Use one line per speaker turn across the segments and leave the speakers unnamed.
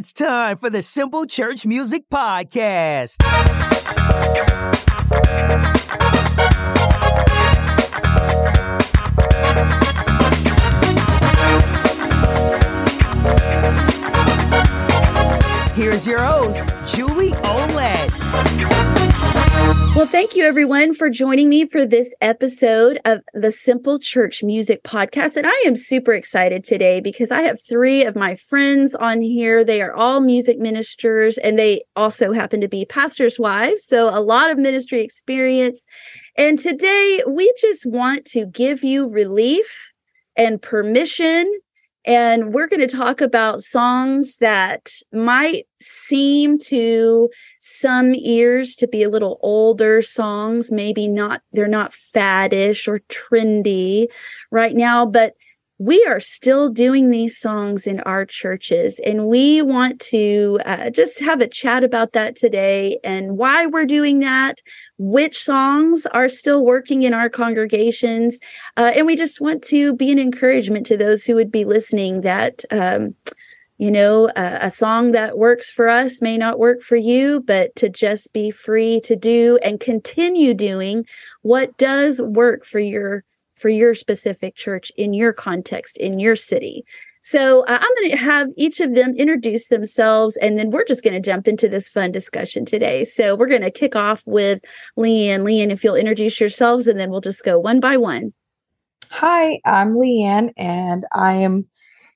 It's time for the Simple Church Music Podcast. Here's your host, Julie Oled.
Well, thank you everyone for joining me for this episode of the Simple Church Music Podcast. And I am super excited today because I have three of my friends on here. They are all music ministers and they also happen to be pastors' wives. So a lot of ministry experience. And today we just want to give you relief and permission and we're going to talk about songs that might seem to some ears to be a little older songs, maybe not, they're not faddish or trendy right now, but we are still doing these songs in our churches and we want to uh, just have a chat about that today and why we're doing that which songs are still working in our congregations uh, and we just want to be an encouragement to those who would be listening that um, you know a song that works for us may not work for you but to just be free to do and continue doing what does work for your for your specific church in your context, in your city. So uh, I'm going to have each of them introduce themselves, and then we're just going to jump into this fun discussion today. So we're going to kick off with Leeann. Leeann, if you'll introduce yourselves, and then we'll just go one by one.
Hi, I'm Leeann, and I am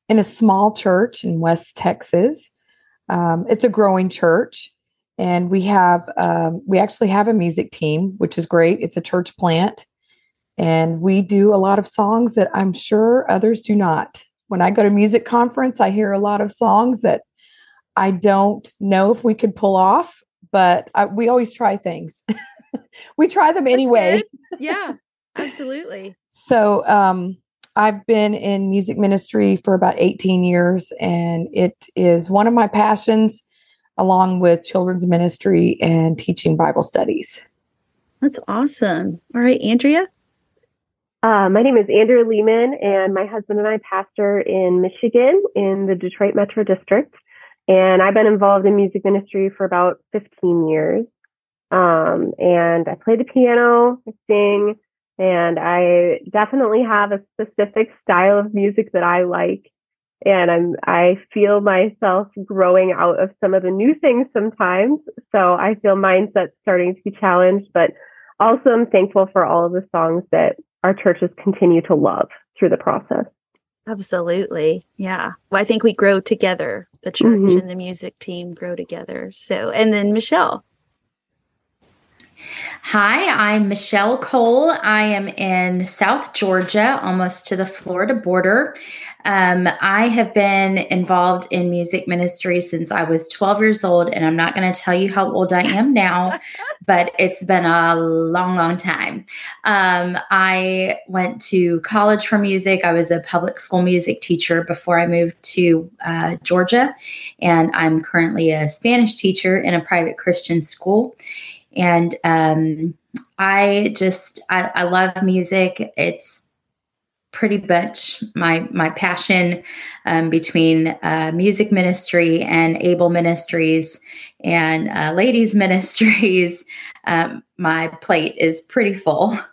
in a small church in West Texas. Um, it's a growing church, and we have um, we actually have a music team, which is great. It's a church plant, and we do a lot of songs that I'm sure others do not. When I go to music conference, I hear a lot of songs that I don't know if we could pull off, but I, we always try things. we try them anyway.
Yeah, absolutely.
so, um, I've been in music ministry for about 18 years, and it is one of my passions, along with children's ministry and teaching Bible studies.
That's awesome. All right, Andrea.
Uh, my name is Andrea Leaman, and my husband and I pastor in Michigan in the Detroit Metro District. And I've been involved in music ministry for about 15 years. Um, and I play the piano, I sing, and I definitely have a specific style of music that I like. And I'm I feel myself growing out of some of the new things sometimes. So I feel mindset starting to be challenged, but also I'm thankful for all of the songs that our churches continue to love through the process.
Absolutely. Yeah. Well, I think we grow together. The church mm-hmm. and the music team grow together. So, and then Michelle.
Hi, I'm Michelle Cole. I am in South Georgia, almost to the Florida border. Um, I have been involved in music ministry since I was 12 years old, and I'm not going to tell you how old I am now, but it's been a long, long time. Um, I went to college for music. I was a public school music teacher before I moved to uh, Georgia, and I'm currently a Spanish teacher in a private Christian school and um, I just I, I love music. It's pretty much my my passion um, between uh, music ministry and able ministries and uh, ladies ministries. Um, my plate is pretty full.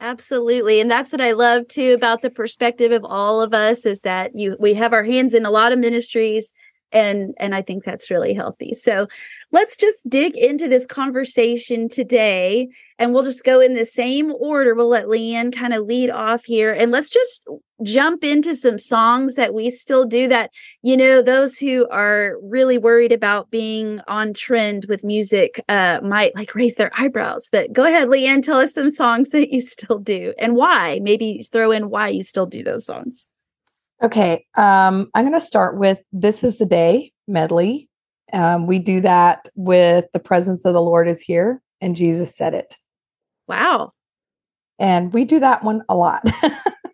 Absolutely. And that's what i love too about the perspective of all of us is that you we have our hands in a lot of ministries and and i think that's really healthy. So let's just dig into this conversation today and we'll just go in the same order. We'll let leeann kind of lead off here and let's just jump into some songs that we still do that you know those who are really worried about being on trend with music uh might like raise their eyebrows. But go ahead leeann tell us some songs that you still do and why. Maybe throw in why you still do those songs
Okay. Um, I'm going to start with This is the Day medley. Um, we do that with The Presence of the Lord is Here and Jesus said it.
Wow.
And we do that one a lot.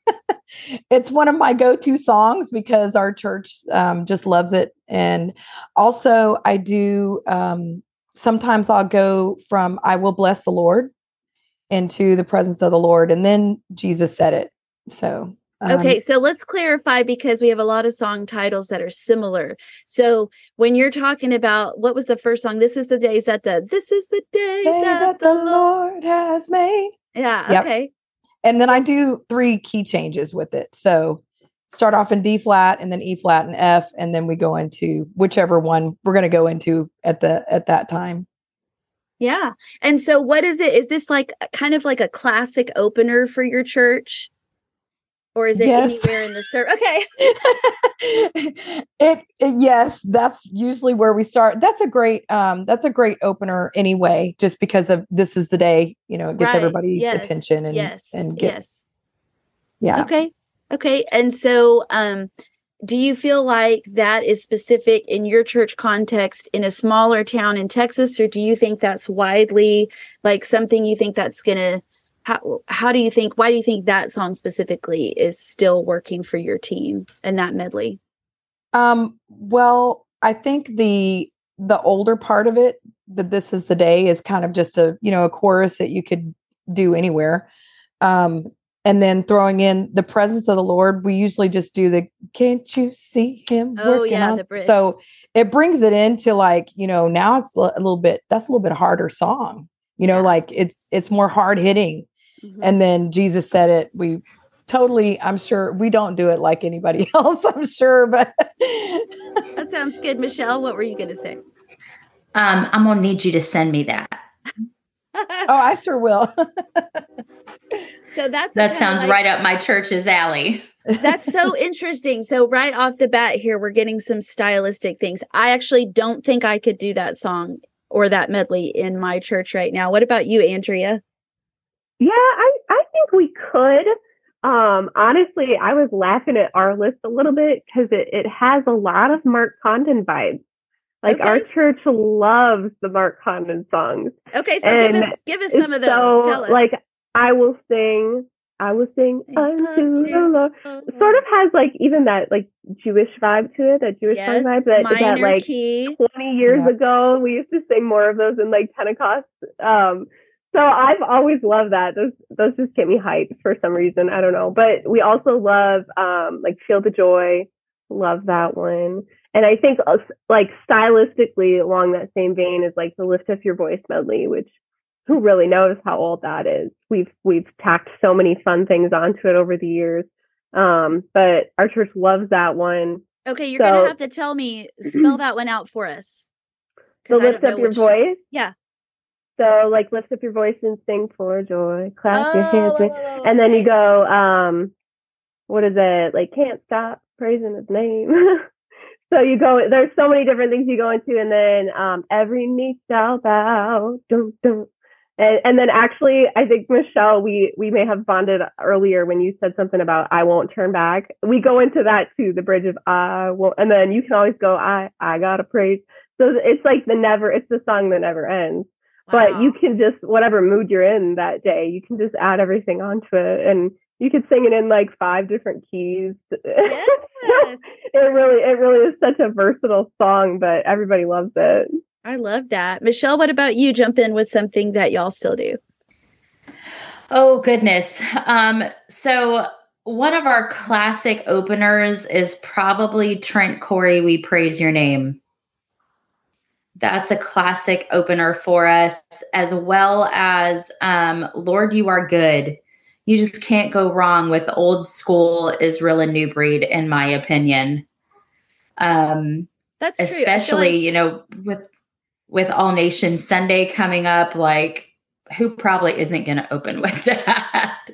it's one of my go to songs because our church um, just loves it. And also, I do um, sometimes I'll go from I will bless the Lord into the presence of the Lord, and then Jesus said it. So Um,
Okay, so let's clarify because we have a lot of song titles that are similar. So when you're talking about what was the first song? This is the day. Is that the This is the day,
day
that,
that the Lord has made.
Yeah.
Yep.
Okay.
And then I do three key changes with it. So start off in D flat and then E flat and F, and then we go into whichever one we're going to go into at the at that time.
Yeah. And so what is it? Is this like kind of like a classic opener for your church? Or is it
Yes.
anywhere in the service? Okay.
it, it- yes, that's usually where we start. That's a great um that's a great opener anyway, just because of this is the day, you know, it gets
Right.
everybody's
Yes.
attention and
yes.
and get
yes.
yeah.
Okay. Okay. And so um do you feel like that is specific in your church context in a smaller town in Texas or do you think that's widely like something you think that's going to how how do you think why do you think that song specifically is still working for your team and that medley?
Um, well, I think the the older part of it, that this is the day, is kind of just a you know a chorus that you could do anywhere. Um, and then throwing in the presence of the Lord, we usually just do the "Can't you see Him?"
Oh,
working
yeah,
on-"
the bridge.
So it brings it into like you know now it's a little bit that's a little bit harder song. You know,
Yeah.
like it's it's more hard hitting.
Mhm.
And then Jesus said it. We totally, I'm sure we don't do it like anybody else. I'm sure, but
That sounds good. Michelle, what were you going to say?
Um, I'm gonna need you to send me that.
oh, I sure will.
so that's
that sounds
like-
right up my church's alley.
That's so interesting. So right off the bat here, we're getting some stylistic things. I actually don't think I could do that song or that medley in my church right now. What about you, Andrea?
Yeah, I, I think we could. Um, honestly, I was laughing at our list a little bit because it, it has a lot of Mark Condon vibes. Like our church loves the Mark Condon songs.
Okay, so give us give us some of those.
So,
Tell us.
like, I will sing, I will sing
Sing
unto
unto
the Lord. Sort of has like even that like Jewish vibe to it, that Jewish
yes,
vibe that, that like
key.
20 years
Yeah.
ago we used to sing more of those in like pentecost um so i've always loved that. Those those just get me hyped for some reason. I don't know. But we also love um like feel the joy. Love that one. And i think uh, like stylistically along that same vein is like the lift up your voice medley which who really knows how old that is. We've we've tacked so many fun things onto it over the years. Um but our church loves that one.
Okay, you're gonna have to tell me spell that one out for us.
So
I
lift up your voice.
Yeah.
So like lift up your voice and sing for joy. Clap your hands.
Oh, oh, oh,
and then you go, um, what is it? Like can't stop praising his name. so you go there's so many different things you go into and then um every knee shall bow. Dun, dun. And, and then actually I think Michelle, we we may have bonded earlier when you said something about I won't turn back. We go into that too, the bridge of I won't and then you can always go, I I gotta praise. So it's like the never it's the song that never ends but you can just whatever mood you're in that day you can just add everything onto it and you could sing it in like five different keys
Yes.
it really it really is such a versatile song but everybody loves it
I love that. Michelle, what about you? Jump in with something that y'all still do.
Oh goodness. Um, so one of our classic openers is probably Trent Cory, We Praise Your Name. That's a classic opener for us, as well as um, Lord, You Are Good. You just can't go wrong with old school Israel and New Breed, in my opinion. Um,
That's true.
Especially,
like-
you know, with with All Nation Sunday coming up, like who probably isn't going to open with that?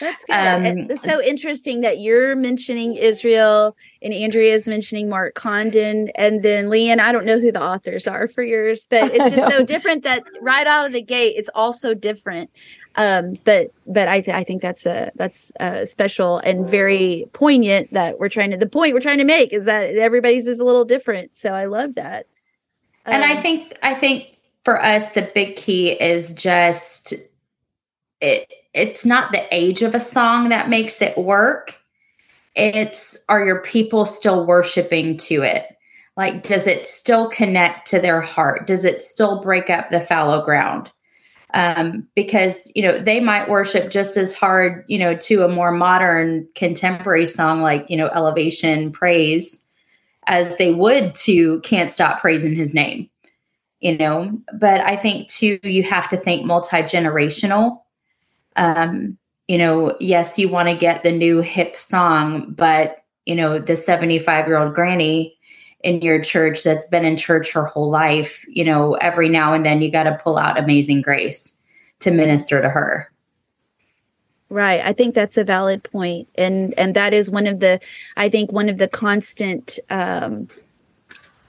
That's good.
Um,
it's so interesting that you're mentioning Israel and Andrea is mentioning Mark Condon. And then Leeann, I don't know who the authors are for yours, but it's just so different that right out of the gate, it's all so different. Um, but but I, th- I think that's a that's a special and very poignant that we're trying to the point we're trying to make is that everybody's is a little different. So I love that.
and I
Um,
think I think for us the big key is just it it's not the age of a song that makes it work. It's are your people still worshiping to it? Like does it still connect to their heart? Does it still break up the fallow ground? um, because you know they might worship just as hard you know to a more modern contemporary song like you know elevation praise as they would to can't stop praising his name you know but i think too you have to think multi-generational um you know yes you want to get the new hip song but you know the 75 year old granny in your church that's been in church her whole life, you know, every now and then you got to pull out Amazing Grace to minister to her.
Right. I think that's a valid point. And and that is one of the I think one of the constant um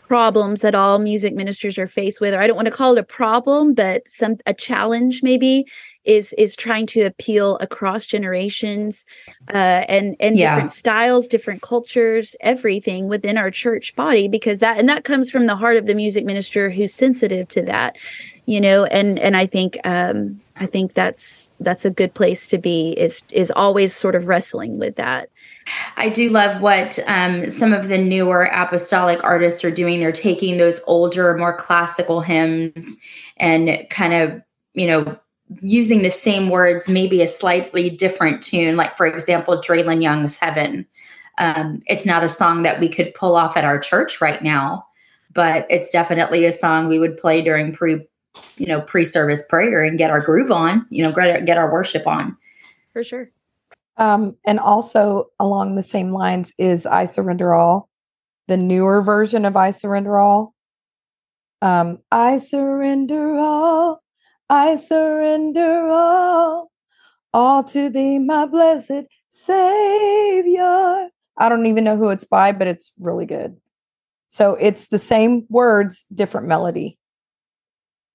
problems that all music ministers are faced with or i don't want to call it a problem but some a challenge maybe is is trying to appeal across generations uh, and and yeah. different styles different cultures everything within our church body because that and that comes from the heart of the music minister who's sensitive to that you know and and i think um i think that's that's a good place to be is is always sort of wrestling with that
I do love what um, some of the newer apostolic artists are doing. They're taking those older, more classical hymns and kind of, you know, using the same words, maybe a slightly different tune. Like, for example, Draylen Young's Heaven. Um, it's not a song that we could pull off at our church right now, but it's definitely a song we would play during pre, you know, pre-service prayer and get our groove on, you know, get, get our worship on.
For sure.
Um, and also along the same lines is I Surrender All, the newer version of I Surrender All. Um, I surrender all, I surrender all, all to thee, my blessed Savior. I don't even know who it's by, but it's really good. So it's the same words, different melody.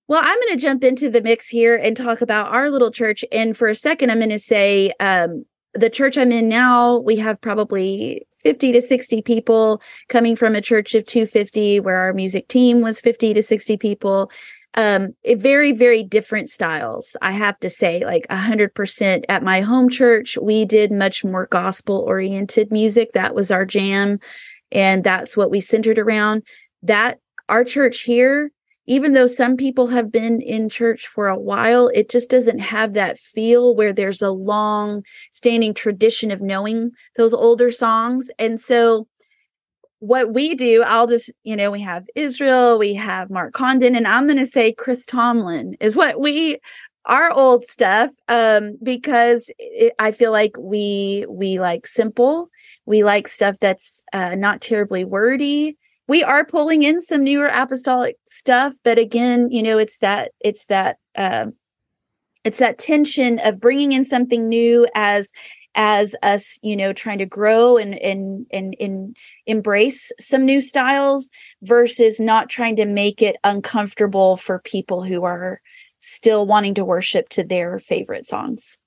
Well, I'm going to jump into the mix here and talk about our little church. And for a second, I'm going to say um, the church I'm in now, we have probably 50 to 60 people coming from a church of 250 where our music team was 50 to 60 people um very very different styles i have to say like 100% at my home church we did much more gospel oriented music. That was our jam and that's what we centered around. That our church here even though some people have been in church for a while, it just doesn't have that feel where there's a long standing tradition of knowing those older songs. And so, what we do, I'll just, you know, we have Israel, we have Mark Condon, and I'm going to say Chris Tomlin is what we our old stuff um because it, i feel like we we like simple. We like stuff that's uh not terribly wordy. We are pulling in some newer apostolic stuff but again you know it's that it's that uh, it's that tension of bringing in something new as as us you know trying to grow and and and, and embrace some new styles versus not trying to make it uncomfortable for people who are still wanting to worship to their favorite songs.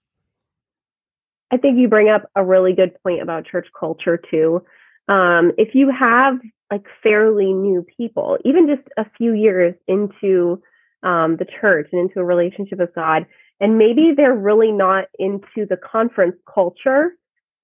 I think you bring up a really good point about church culture too. Um, if you have like fairly new people, even just a few years into um, the church and into a relationship with God, and maybe they're really not into the conference culture,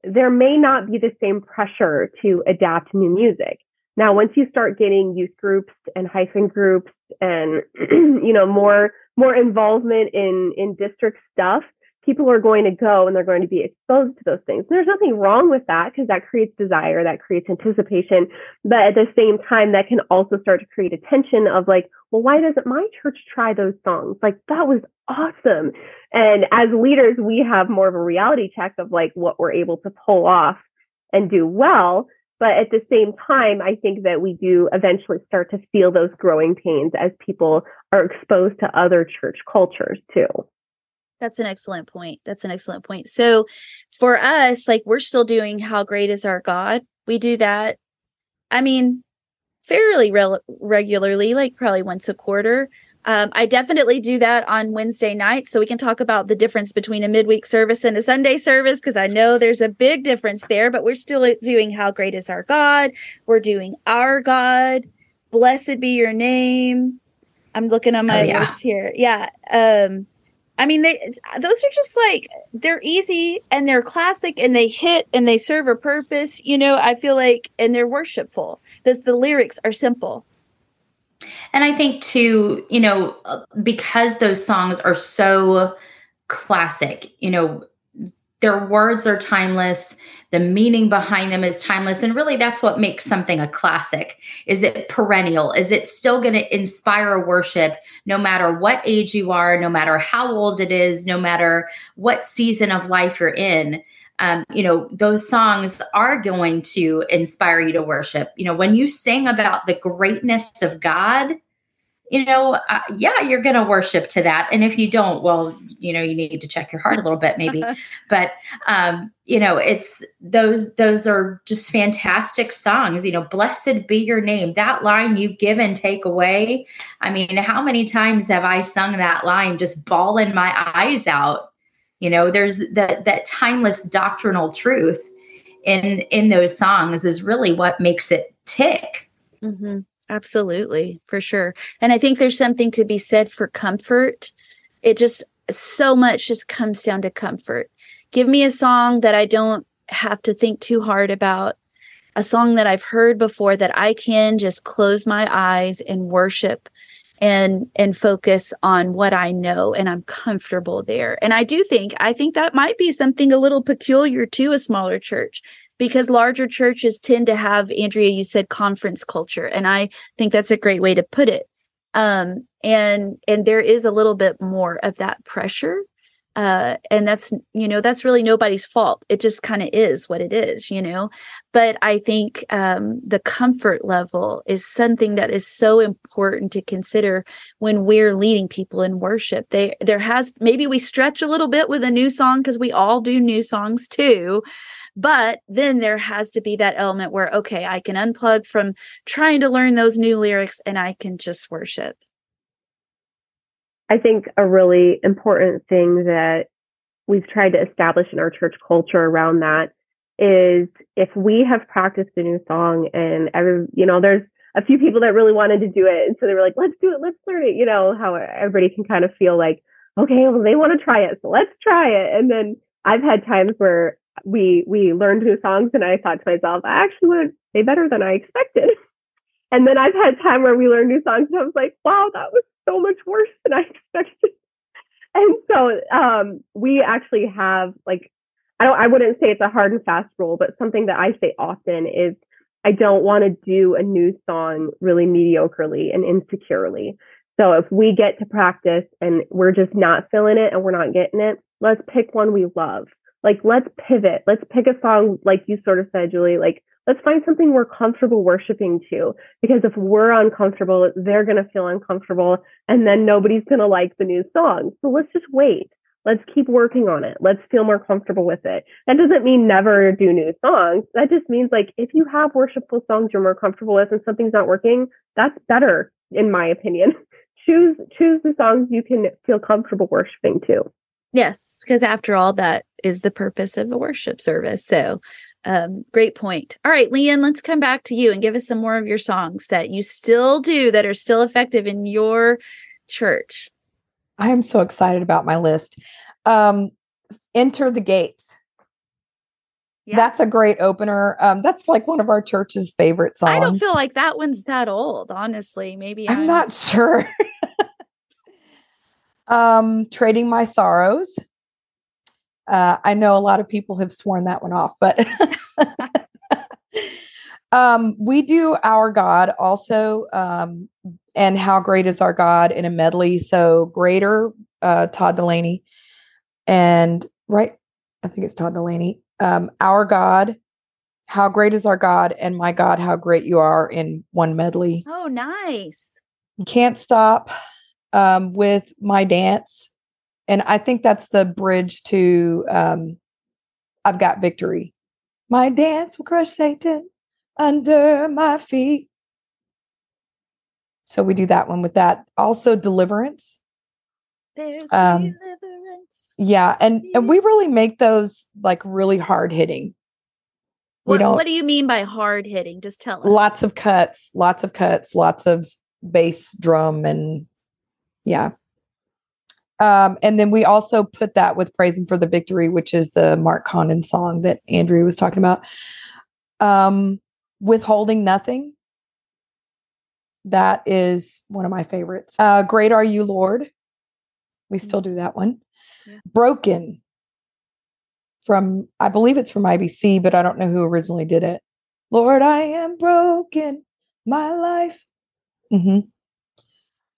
there may not be the same pressure to adapt new music. Now, once you start getting youth groups and hyphen groups and you know more more involvement in in district stuff, people are going to go and they're going to be exposed to those things. And there's nothing wrong with that because that creates desire, that creates anticipation. But at the same time, that can also start to create a tension of like, well, why doesn't my church try those songs? Like, that was awesome. And as leaders, we have more of a reality check of like what we're able to pull off and do well. But at the same time, I think that we do eventually start to feel those growing pains as people are exposed to other church cultures too.
That's an excellent point. That's an excellent point. So for us, like we're still doing How Great is Our God. We do that. I mean, fairly re- regularly, like probably once a quarter. Um, I definitely do that on Wednesday night. So we can talk about the difference between a midweek service and a Sunday service because I know there's a big difference there, but we're still doing How Great is Our God. We're doing Our God. Blessed be your name. I'm looking on my oh, yeah. list here. Yeah. Um, I mean, they those are just like they're easy and they're classic and they hit and they serve a purpose. You know, I feel like and they're worshipful. This the lyrics are simple.
And I think too, you know, because those songs are so classic, you know, their words are timeless the meaning behind them is timeless and really that's what makes something a classic. Is it perennial? Is it still going to inspire worship no matter what age you are no matter how old it is no matter what season of life you're in um, you know those songs are going to inspire you to worship you know when you sing about the greatness of god you know, uh, yeah, you're going to worship to that. And if you don't, well, you know, you need to check your heart a little bit, maybe. but um, you know, it's those those are just fantastic songs. You know, blessed be your name. That line you give and take away. I mean, how many times have I sung that line, just bawling my eyes out? You know, there's that that timeless doctrinal truth in in those songs is really what makes it tick.
Mm-hmm. Absolutely, for sure. And I think there's something to be said for comfort. It just so much just comes down to comfort. Give me a song that I don't have to think too hard about, a song that I've heard before that I can just close my eyes and worship and and focus on what I know and I'm comfortable there. And I do think I think that might be something a little peculiar to a smaller church because larger churches tend to have andrea you said conference culture and i think that's a great way to put it um, and and there is a little bit more of that pressure uh, and that's you know that's really nobody's fault. It just kind of is what it is you know? But i think um, the comfort level is something that is so important to consider when we're leading people in worship. They there has maybe we stretch a little bit with a new song because we all do new songs too but then there has to be that element where, okay, I can unplug from trying to learn those new lyrics and I can just worship.
I think a really important thing that we've tried to establish in our church culture around that is if we have practiced a new song and every, you know, there's a few people that really wanted to do it. And so they were like, let's do it, let's learn it. You know, how everybody can kind of feel like, okay, well, they want to try it. So let's try it. And then I've had times where we we learned new songs and I thought to myself, I actually went way better than I expected. And then I've had time where we learned new songs and I was like, wow, that was so much worse than I expected. And so um, we actually have like I don't I wouldn't say it's a hard and fast rule, but something that I say often is I don't want to do a new song really mediocrely and insecurely. So if we get to practice and we're just not feeling it and we're not getting it, let's pick one we love like let's pivot let's pick a song like you sort of said julie like let's find something we're comfortable worshiping to because if we're uncomfortable they're going to feel uncomfortable and then nobody's going to like the new song. So let's just wait. Let's keep working on it. Let's feel more comfortable with it. That doesn't mean never do new songs. That just means like if you have worshipful songs you're more comfortable with and something's not working that's better in my opinion. Choose choose the songs you can feel comfortable worshiping to.
Yes, because after all, that is the purpose of a worship service. So, um, great point. All right, Leeann, let's come back to you and give us some more of your songs that you still do that are still effective in your church.
I am so excited about my list. Um, Enter the Gates. Yeah. That's a great opener. Um, that's like one of our church's favorite songs. I
don't feel like that one's that old, honestly. Maybe
I'm, I'm... not sure. Um, Trading My Sorrows. Uh, I know a lot of people have sworn that one off, but um, we do Our God also, um, and How Great is Our God in a medley. So Greater, uh, Todd Dulaney, and right, I think it's Todd Dulaney. Um, Our God, How Great is Our God, and My God, How Great You Are in one medley.
Oh, nice.
Can't Stop um, with my dance. And I think that's the bridge to um, I've Got Victory. My dance will crush Satan under my feet. So we do that one with that. Also, Deliverance.
There's um, deliverance.
Yeah, and and we really make those like really hard hitting.
What, what do you mean by hard hitting? Just tell us.
Lots of cuts, lots of cuts, lots of bass drum and yeah. Um, and then we also put that with Praising for the Victory, which is the Mark Condon song that Andrea was talking about. Um, Withholding Nothing. That is one of my favorites. Uh, Great Are You, Lord. We still do that one.
Yeah.
Broken from, I believe it's from IBC, but I don't know who originally did it. Lord, I am broken, my life. hmm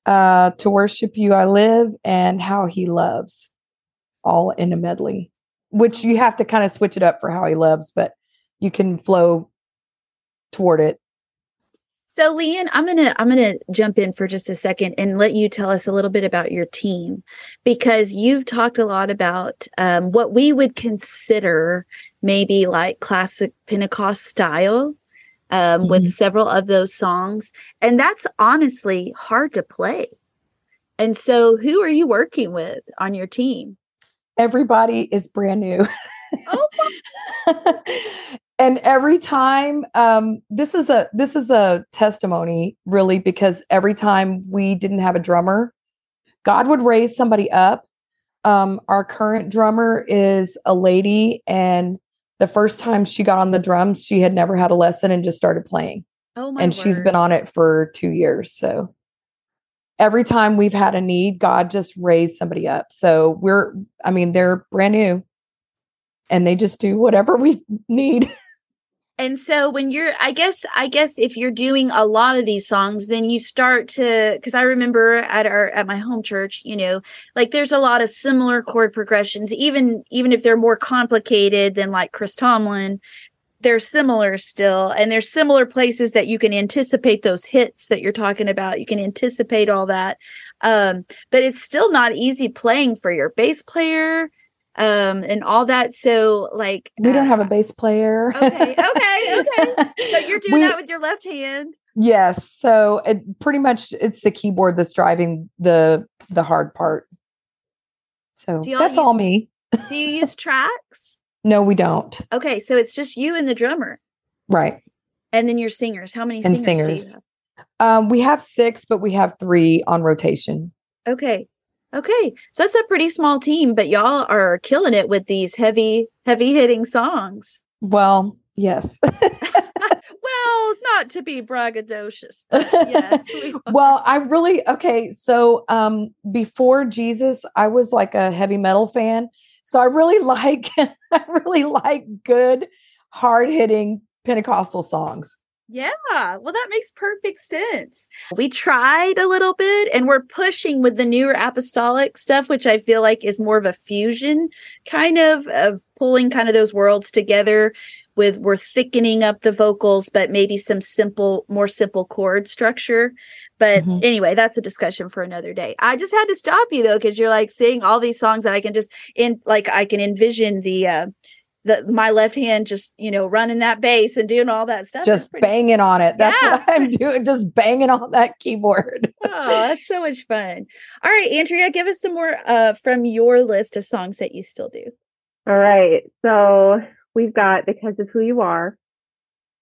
Uh, to worship you, I live, and how he loves, all in a medley, which you have to kind of switch it up for how he loves, but you can flow toward it.
So, Leeann, I'm gonna I'm gonna jump in for just a second and let you tell us a little bit about your team because you've talked a lot about um, what we would consider maybe like classic Pentecost style um, with
Mhm.
several of those songs, and that's honestly hard to play. And so, who are you working with on your team?
Everybody is brand new.
Oh,
and every time um this is a this is a testimony really because every time we didn't have a drummer god would raise somebody up um our current drummer is a lady and the first time she got on the drums she had never had a lesson and just started playing.
Oh my!
and she's been on it for 2 years so. Every time we've had a need god just raised somebody up. So we're i mean they're brand new. And they just do whatever we need
And so when you're I guess I guess if you're doing a lot of these songs then you start to cuz I remember at our at my home church, you know, like there's a lot of similar chord progressions even even if they're more complicated than like Chris Tomlin, they're similar still and there's similar places that you can anticipate those hits that you're talking about. You can anticipate all that. Um but it's still not easy playing for your bass player um and all that so like
we don't
uh,
have a bass player
Okay, okay, okay. So you're doing
We-
that with your left hand.
yes so it pretty much it's the keyboard that's driving the the hard part so that's all me
Do you use tracks?
no we don't
Okay, so it's just you and the drummer,
right
and then your singers. How many
And
singers, do you
singers.
have?
um we have six but we have three on rotation
Okay, okay. So that's a pretty small team, but y'all are killing it with these heavy, heavy hitting songs.
well yes
Well, not to be braggadocious, but yes. we
well i really okay so um before jesus i was like a heavy metal fan so i really like i really like good hard hitting pentecostal songs
Yeah, well, that makes perfect sense. We tried a little bit and we're pushing with the newer apostolic stuff, which I feel like is more of a fusion kind of of pulling kind of those worlds together with we're thickening up the vocals, but maybe some simple, more simple chord structure. But
Mhm.
anyway, that's a discussion for another day. I just had to stop you though, because you're like saying all these songs that I can just in like I can envision the uh the my left hand just you know running that bass and doing all that stuff.
Just
pretty-
banging on it. That's
Yeah,
what I'm doing, just banging on that keyboard.
Oh, that's so much fun. All right, Andrea, give us some more uh from your list of songs that you still do.
All right. So we've got Because of Who You Are.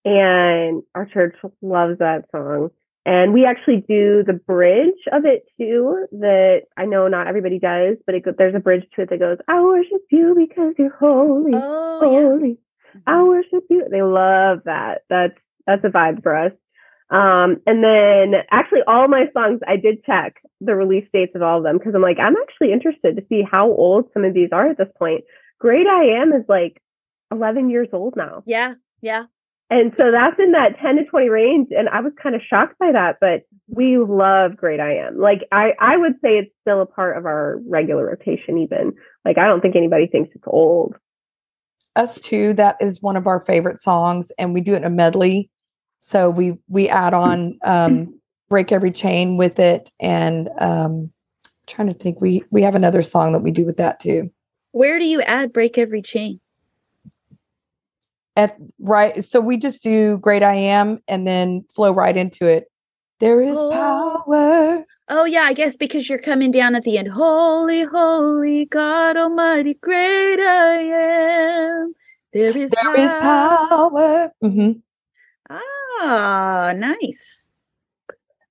And our church loves that song. And we actually do the bridge of it too, that I know not everybody does, but it, there's a bridge to it that goes, I worship you because you're holy,
Oh,
holy. I worship you. They love that. That's that's a vibe for us. Um, and then actually all my songs, I did check the release dates of all of them because I'm like, I'm actually interested to see how old some of these are at this point. Great I Am is like 11 years old now.
yeah, yeah.
And so that's in that 10 to 20 range. And I was kind of shocked by that, but we love Great I Am. Like I, I would say it's still a part of our regular rotation, even. Like I don't think anybody thinks it's old.
Us too. That is one of our favorite songs, and we do it in a medley. So we we add on um, "Break Every Chain" with it, and um, trying to think, we we have another song that we do with that too.
Where do you add break every chain?
At right, so we just do "Great I Am" and then flow right into it. There is
Oh.
power.
Oh yeah, I guess because you're coming down at the end. Holy, holy God Almighty, great I am. There is
There is power. mm-hmm
Ah, nice.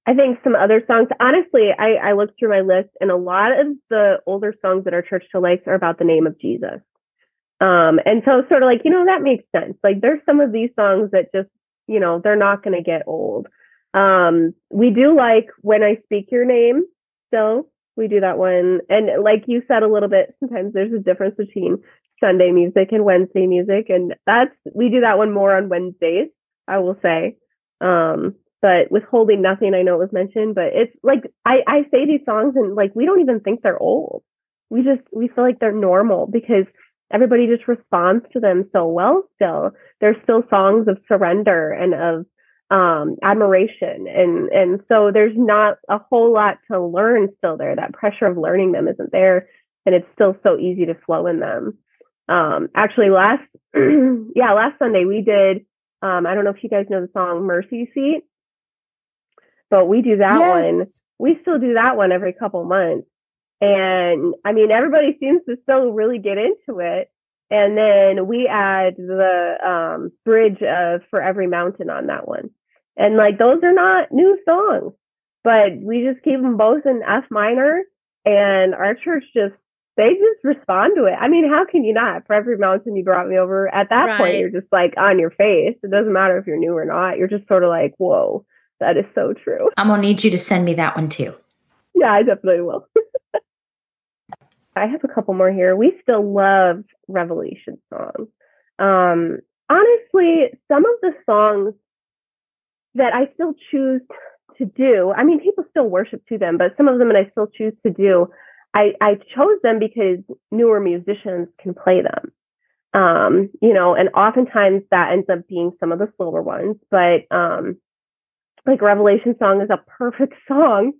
I think some other songs, honestly, I, I looked through my list and a lot of the older songs that our church still likes are about the name of Jesus. Um, and so sort of like, you know, that makes sense. Like there's some of these songs that just, you know, they're not going to get old. Um, we do like when I speak your name. Still, we do that one, and like you said a little bit, sometimes there's a difference between Sunday music and Wednesday music, and that's we do that one more on Wednesdays. I will say. Um, but withholding nothing, I know it was mentioned, but it's like I I say these songs and like we don't even think they're old. We just we feel like they're normal because everybody just responds to them so well still. There's still songs of surrender and of um, admiration. And and so there's not a whole lot to learn still there. That pressure of learning them isn't there and it's still so easy to flow in them. Um, actually last yeah last sunday we did um, i don't know if you guys know the song mercy seat but we do that yes. one. We still do that one every couple months and I mean, everybody seems to still really get into it. And then we add the um, bridge of For Every Mountain on that one. And like, those are not new songs, but we just keep them both in F minor. And our church just, they just respond to it. I mean, how can you not? For every mountain you brought me over, at that right. point, you're just like on your face. It doesn't matter if you're new or not. You're just sort of like, whoa, that is so true.
I'm going to need you to send me that one too.
Yeah, I definitely will. I have a couple more here. We still love Revelation songs. Um, honestly, some of the songs that I still choose to do, I mean, people still worship to them, but some of them that I still choose to do, I, I chose them because newer musicians can play them. Um, you know, and oftentimes that ends up being some of the slower ones, but um, like Revelation Song is a perfect song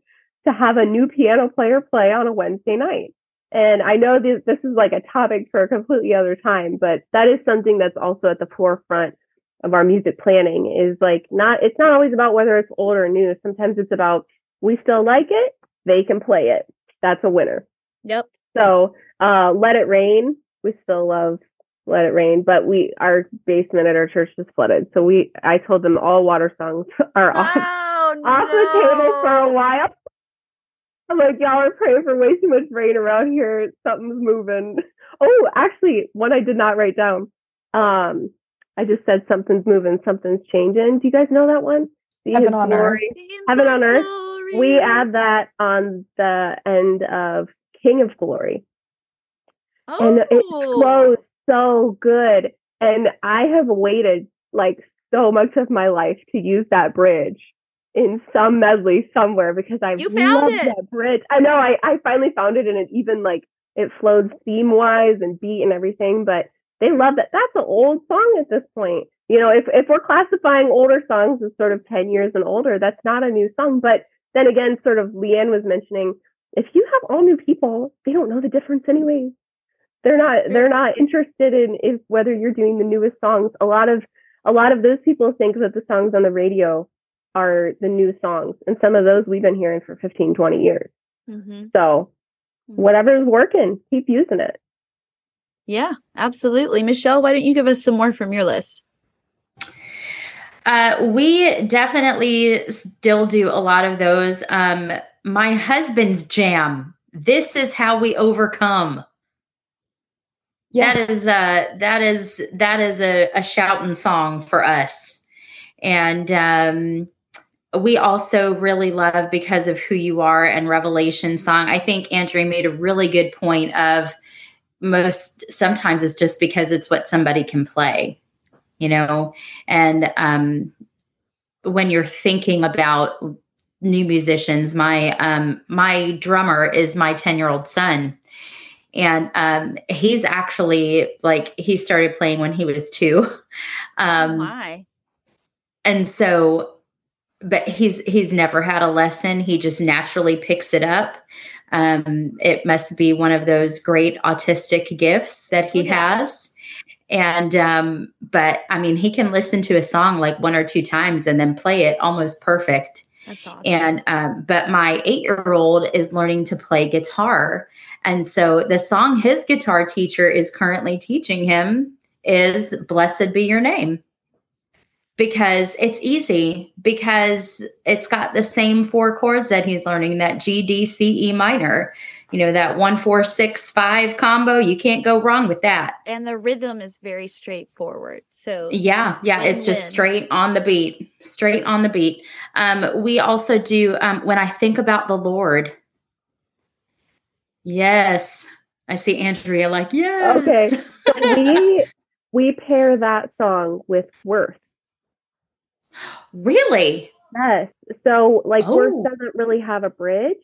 to have a new piano player play on a Wednesday night. And I know this, this is like a topic for a completely other time, but that is something that's also at the forefront of our music planning is like not, it's not always about whether it's old or new. Sometimes it's about we still like it, they can play it. That's a winner.
Yep.
So, uh, Let It Rain, we still love Let It Rain, but we, our basement at our church is flooded. So we, I told them all water songs are off, oh, off no. the table for a while. I'm like, y'all are praying for way too much rain around here. Something's moving. Oh, actually, one I did not write down. Um, I just said something's moving, something's changing. Do you guys know that one?
See Heaven on glory.
Earth. Heaven on Earth. Glory. We add that on the end of King of Glory. Oh. And it oh. flows so good. And I have waited like so much of my life to use that bridge in some medley somewhere because I
you found
it. that bridge. I know I, I finally found it and it even like it flows theme wise and beat and everything, but they love that. That's an old song at this point. You know, if if we're classifying older songs as sort of 10 years and older, that's not a new song. But then again, sort of Leeann was mentioning, if you have all new people, they don't know the difference anyway. They're not they're not interested in if whether you're doing the newest songs. A lot of a lot of those people think that the songs on the radio are the new songs. And some of those we've been hearing for 15, 20 years. Mm-hmm. So mm-hmm. whatever's working, keep using it.
Yeah, absolutely. Michelle, why don't you give us some more from your list?
Uh, we definitely still do a lot of those. Um, my husband's jam. This is how we overcome. Yes. That is uh that is that is a, a shouting song for us. And um we also really love because of who you are and revelation song. I think andrea made a really good point of most sometimes it's just because it's what somebody can play you know? And um when you're thinking about new musicians my um my drummer is my 10 year old son. And um he's actually like he started playing when he was two. Um
oh
and so but he's he's never had a lesson he just naturally picks it up um, it must be one of those great autistic gifts that he yeah. has and um, but i mean he can listen to a song like one or two times and then play it almost perfect
that's awesome.
And um, but my eight year old is learning to play guitar, and so the song his guitar teacher is currently teaching him is "Blessed Be Your Name." Because it's easy because it's got the same four chords that he's learning that G D C E minor. You know that one four six five combo you can't go wrong with that.
And the rhythm is very straightforward. So
yeah yeah it's just straight on the beat straight on the beat. Um we also do um when i think about the lord. Yes i see andrea like yes.
Okay. So we we pair that song with worth
really
yes so like oh. worth doesn't really have a bridge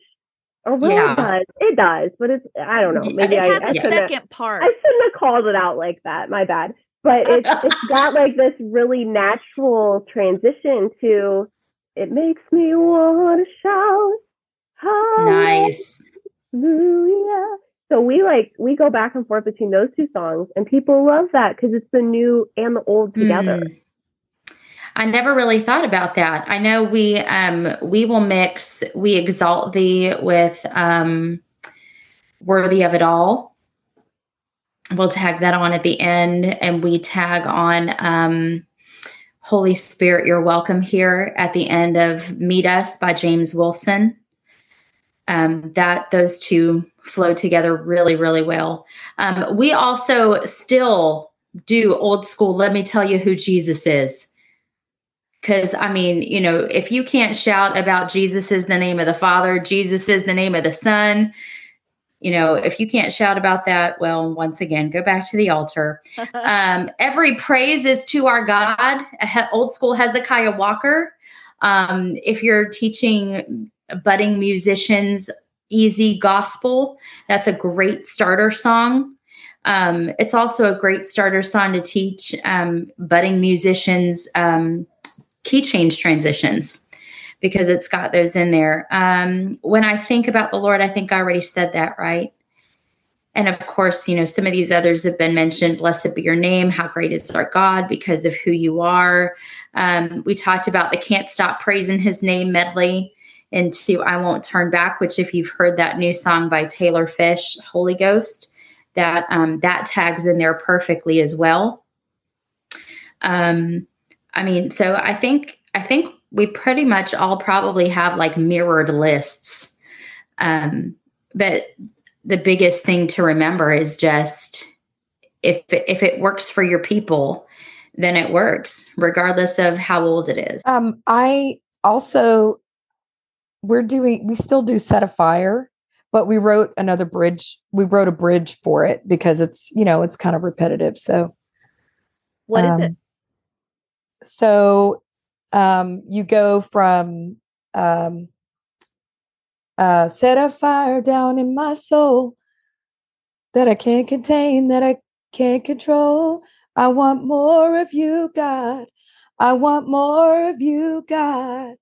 or well, yeah. it does. It does, but it's I don't know. Maybe
it
I,
has
I
a second part.
I shouldn't have called it out like that. My bad. But it's it's got like this really natural transition to it makes me want to shout.
Nice.
Hallelujah. So we like we go back and forth between those two songs, and people love that because it's the new and the old together. Mm.
I never really thought about that. I know we um we will mix we exalt thee with um worthy of it all. We'll tag that on at the end and we tag on um Holy Spirit, you're welcome here at the end of Meet Us by James Wilson. Um, that those two flow together really, really well. Um, we also still do old school. Let me tell you who Jesus is. Because, I mean, you know, if you can't shout about Jesus is the name of the Father, Jesus is the name of the Son, you know, if you can't shout about that, well, once again, go back to the altar. um, every praise is to our God, old school Hezekiah Walker. Um, if you're teaching budding musicians easy gospel, that's a great starter song. Um, it's also a great starter song to teach um, budding musicians um, key change transitions because it's got those in there. Um, when I think about the Lord, I think I already said that, right? And of course, you know, some of these others have been mentioned. Blessed be your name. How great is our God because of who you are. Um, we talked about the Can't Stop Praising His Name medley into I Won't Turn Back, which, if you've heard that new song by Taylor Fish, Holy Ghost, that um, that tags in there perfectly as well. Um, I mean, so I think I think we pretty much all probably have like mirrored lists. Um, but the biggest thing to remember is just if if it works for your people, then it works, regardless of how old it is.
Um, I also we're doing we still do set a fire, but we wrote another bridge. We wrote a bridge for it because it's you know it's kind of repetitive. So
what um, is it?
So um, you go from um, uh, set a fire down in my soul that I can't contain, that I can't control. I want more of you, God. I want more of you, God.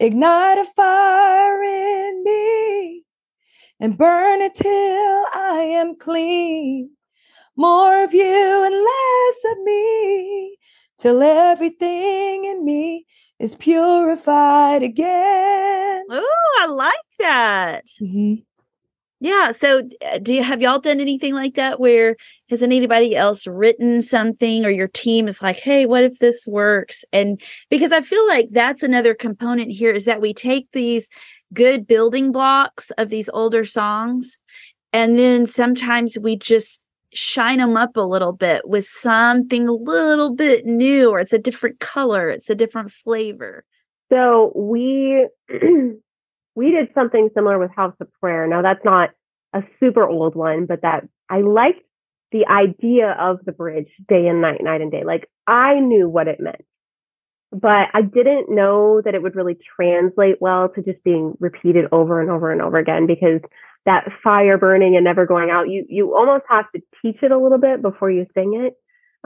Ignite a fire in me and burn it till I am clean. More of you and less of me till everything in me is purified again.
Oh, I like that. Mm-hmm. Yeah. So, uh, do you have y'all done anything like that? Where has anybody else written something, or your team is like, "Hey, what if this works?" And because I feel like that's another component here is that we take these good building blocks of these older songs, and then sometimes we just shine them up a little bit with something a little bit new or it's a different color it's a different flavor.
So we we did something similar with house of prayer. Now that's not a super old one but that i liked the idea of the bridge day and night night and day. Like i knew what it meant but i didn't know that it would really translate well to just being repeated over and over and over again because that fire burning and never going out. You you almost have to teach it a little bit before you sing it.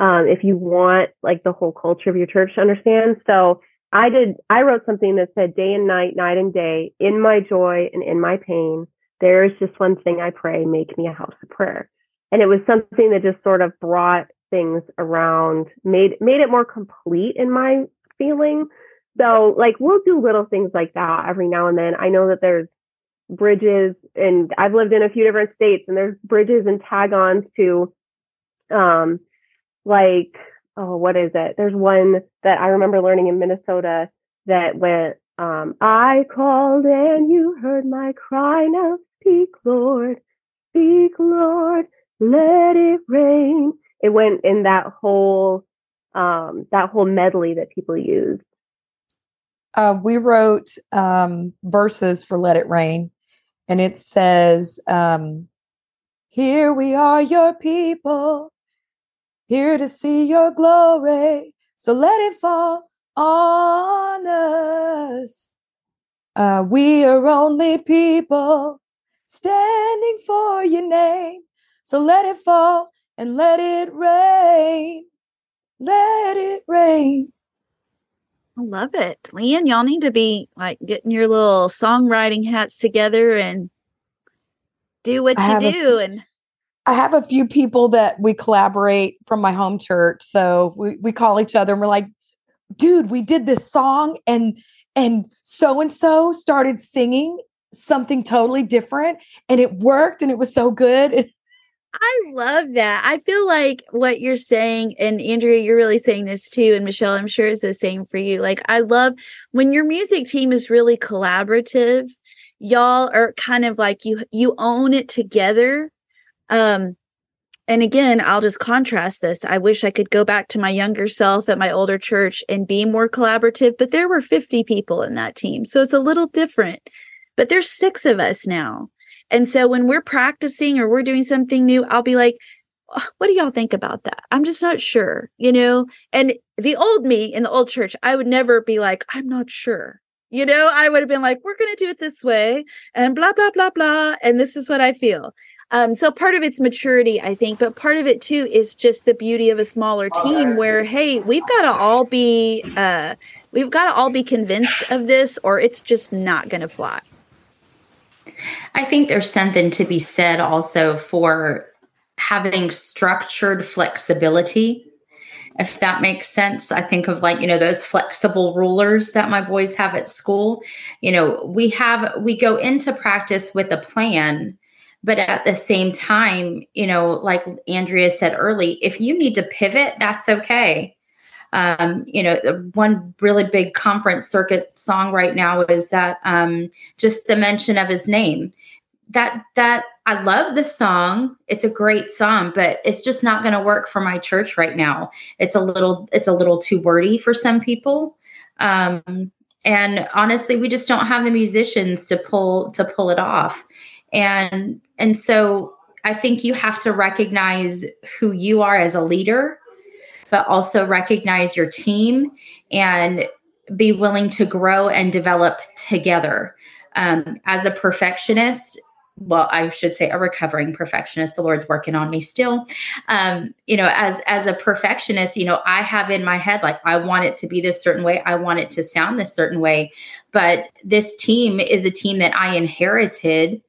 Um, if you want like the whole culture of your church to understand. So I did I wrote something that said day and night, night and day, in my joy and in my pain, there is just one thing I pray, make me a house of prayer. And it was something that just sort of brought things around, made made it more complete in my feeling. So like we'll do little things like that every now and then. I know that there's bridges and I've lived in a few different states and there's bridges and tag-ons to um like oh, what is it? There's one that I remember learning in Minnesota that went, um, I called and you heard my cry. Now speak, Lord, speak, Lord, let it rain. It went in that whole, um, that whole medley that people use.
Uh, we wrote um, verses for Let It Rain, and it says, um, Here we are, your people, here to see your glory. So let it fall on us. Uh, we are only people standing for your name. So let it fall and let it rain. Let it rain.
I love it. Leeann, y'all need to be like getting your little songwriting hats together and do what
I
you
have a
do. And
I have a few people that we collaborate from my home church. So we, we call each other and we're like, dude, we did this song and and so and so started singing something totally different and it worked and it was so good.
I love that. I feel like what you're saying, and Andrea, you're really saying this too, and Michelle, I'm sure is the same for you. Like, I love when your music team is really collaborative. Y'all are kind of like you you own it together. Um, and again, I'll just contrast this. I wish I could go back to my younger self at my older church and be more collaborative, but there were 50 people in that team. So it's a little different. But there's six of us now. And so when we're practicing or we're doing something new, I'll be like, "Oh, what do y'all think about that? I'm just not sure, you know? And the old me in the old church, I would never be like, I'm not sure. You know, I would have been like, we're going to do it this way and blah, blah, blah, blah. And this is what I feel. Um, so part of it's maturity, I think, but part of it too is just the beauty of a smaller team where, hey, we've got to all be, uh, we've got to all be convinced of this or it's just not going to fly.
I think there's something to be said also for having structured flexibility. If that makes sense, I think of like, you know, those flexible rulers that my boys have at school. You know, we have, we go into practice with a plan, but at the same time, you know, like Andrea said early, if you need to pivot, that's okay. Um, you know, one really big conference circuit song right now is that um, just the mention of his name. That that I love the song. It's a great song, but it's just not going to work for my church right now. It's a little it's a little too wordy for some people. Um, and honestly, we just don't have the musicians to pull to pull it off. And and so I think you have to recognize who you are as a leader but also recognize your team and be willing to grow and develop together. Um, as a perfectionist, well, I should say a recovering perfectionist. The Lord's working on me still. Um, you know, as as a perfectionist, you know, I have in my head like I want it to be this certain way. I want it to sound this certain way. But this team is a team that I inherited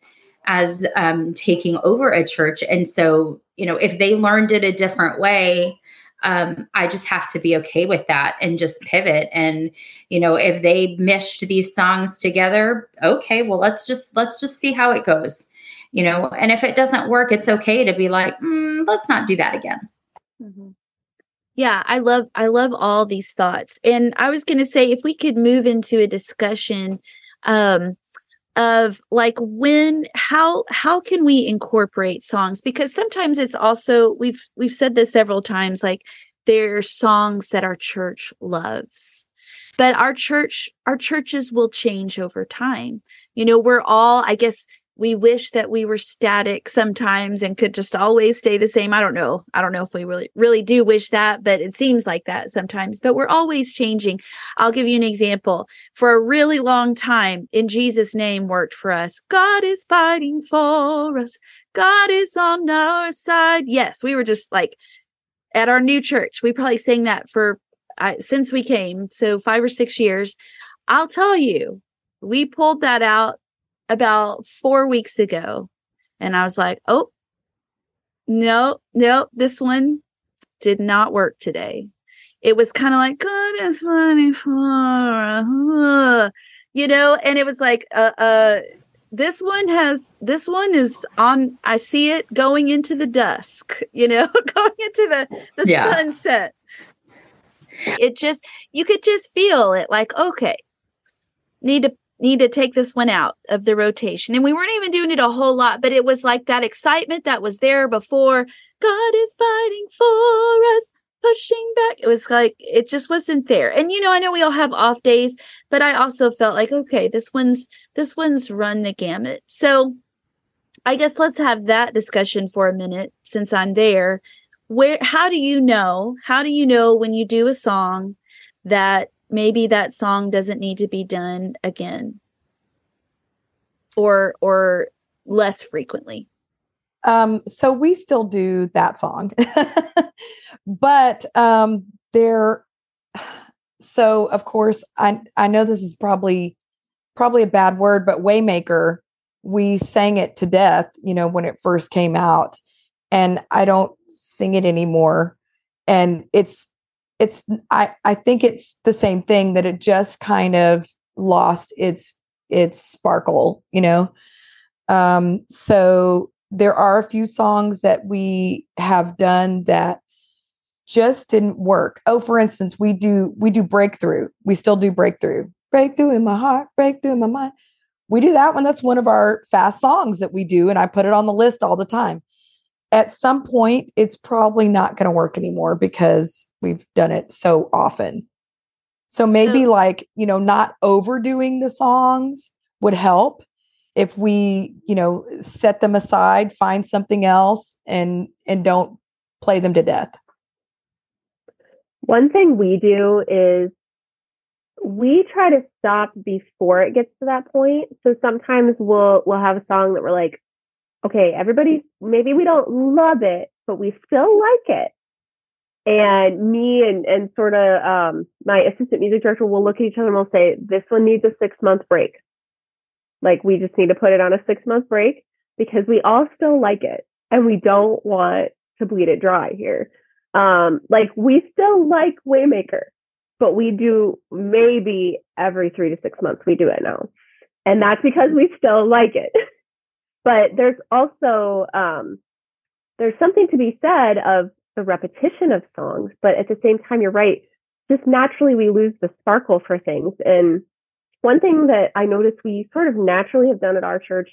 as um, taking over a church, and so you know, if they learned it a different way, um, I just have to be okay with that and just pivot. And you know, if they meshed these songs together, okay, well, let's just let's just see how it goes. You know, and if it doesn't work, it's okay to be like, mm, let's not do that again.
Mm-hmm. Yeah, I love I love all these thoughts. And I was going to say if we could move into a discussion um of like when how how can we incorporate songs? Because sometimes it's also we've we've said this several times like there are songs that our church loves but our church our churches will change over time. You know we're all i guess we wish that we were static sometimes and could just always stay the same. I don't know. I don't know if we really really do wish that but it seems like that sometimes but we're always changing. I'll give you an example. For a really long time in jesus name worked for us. God is fighting for us. God is on our side. Yes we were just like at our new church. We probably sang that for uh, since we came so five or six years. I'll tell you we pulled that out about four weeks ago. And I was like, oh, no, no, this one did not work today. It was kind of like, God is funny for, you know, and it was like, uh, uh, this one has, this one is on, I see it going into the dusk, you know, going into the, the
Yeah.
sunset. It just you could just feel it like, okay, need to need to take this one out of the rotation. And we weren't even doing it a whole lot, but it was like that excitement that was there before. God is fighting for us, pushing back. It was like it just wasn't there. And you know, I know we all have off days, but I also felt like, okay, this one's this one's run the gamut. So I guess let's have that discussion for a minute since I'm there. Where how do you know? How do you know when you do a song that maybe that song doesn't need to be done again. Or or less frequently.
Um so we still do that song. But um there so of course i i know this is probably probably a bad word but waymaker we sang it to death you know when it first came out. And i don't sing it anymore. And it's it's I I think it's the same thing that it just kind of lost its its sparkle, you know. Um so there are a few songs that we have done that just didn't work. Oh, for instance, we do we do breakthrough. We still do breakthrough. Breakthrough in my heart, breakthrough in my mind. We do that one. That's one of our fast songs that we do, and I put it on the list all the time at some point it's probably not going to work anymore because we've done it so often. So maybe so, like, you know, not overdoing the songs would help if we, you know, set them aside, find something else and and don't play them to death.
One thing we do is we try to stop before it gets to that point. So sometimes we'll we'll have a song that we're like, okay, everybody, maybe we don't love it, but we still like it. And me and, and sort of um, my assistant music director will look at each other and we'll say, this one needs a six month break. Like we just need to put it on a six month break because we all still like it and we don't want to bleed it dry here. Um, like we still like Waymaker, but we do maybe every three to six months we do it now. And that's because we still like it. But there's also um, there's something to be said of the repetition of songs, but at the same time, you're right. Just naturally, we lose the sparkle for things. And one thing that I noticed we sort of naturally have done at our church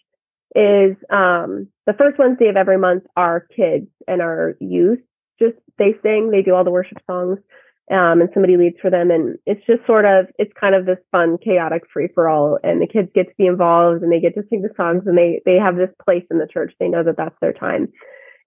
is um, the first Wednesday of every month, our kids and our youth just they sing, they do all the worship songs, um, and somebody leads for them. And it's just sort of, it's kind of this fun, chaotic free for all. And the kids get to be involved and they get to sing the songs and they, they have this place in the church. They know that that's their time.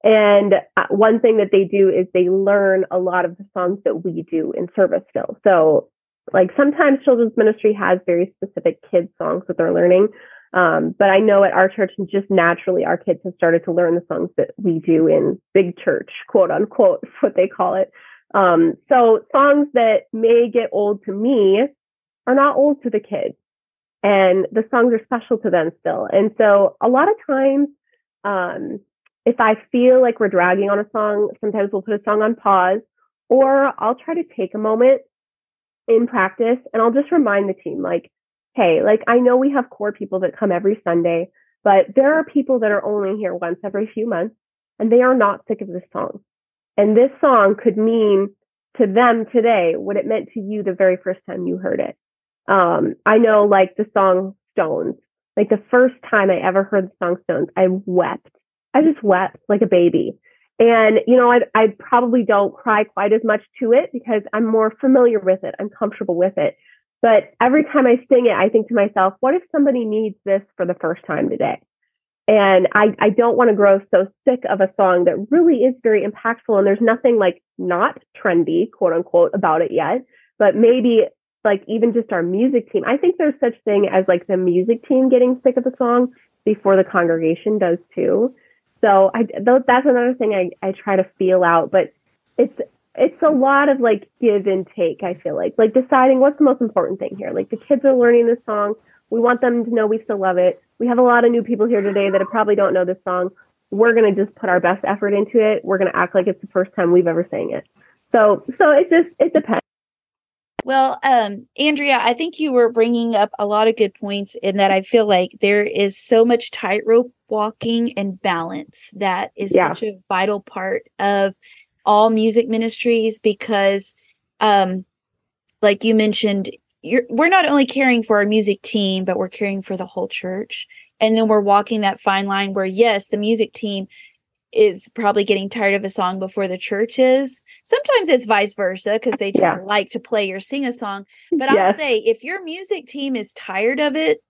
And uh, one thing that they do is they learn a lot of the songs that we do in service still. So like sometimes children's ministry has very specific kids songs that they're learning. Um, but I know at our church, just naturally, our kids have started to learn the songs that we do in big church, quote unquote, what they call it. Um, so songs that may get old to me are not old to the kids. And the songs are special to them still. And so a lot of times, um, if I feel like we're dragging on a song, sometimes we'll put a song on pause, or I'll try to take a moment in practice and I'll just remind the team, like, hey, like I know we have core people that come every Sunday, but there are people that are only here once every few months and they are not sick of this song. And this song could mean to them today what it meant to you the very first time you heard it. Um, I know like the song Stones, like the first time I ever heard the song Stones, I wept. I just wept like a baby. And, you know, I, I probably don't cry quite as much to it because I'm more familiar with it. I'm comfortable with it. But every time I sing it, I think to myself, what if somebody needs this for the first time today? And I, I don't want to grow so sick of a song that really is very impactful. And there's nothing like not trendy, quote unquote, about it yet. But maybe like even just our music team. I think there's such thing as like the music team getting sick of the song before the congregation does too. So I that's another thing I, I try to feel out. But it's it's a lot of like give and take, I feel like. Like deciding what's the most important thing here. Like the kids are learning this song. We want them to know we still love it. We have a lot of new people here today that probably don't know this song. We're going to just put our best effort into it. We're going to act like it's the first time we've ever sang it. So, so it just, it depends.
Well, um, Andrea, I think you were bringing up a lot of good points in that I feel like there is so much tightrope walking and balance that is yeah. such a vital part of all music ministries because um, like you mentioned, we're not only caring for our music team, but we're caring for the whole church. And then we're walking that fine line where, yes, the music team is probably getting tired of a song before the church is. Sometimes it's vice versa because they just yeah. like to play or sing a song. But yes. I'll say if your music team is tired of it,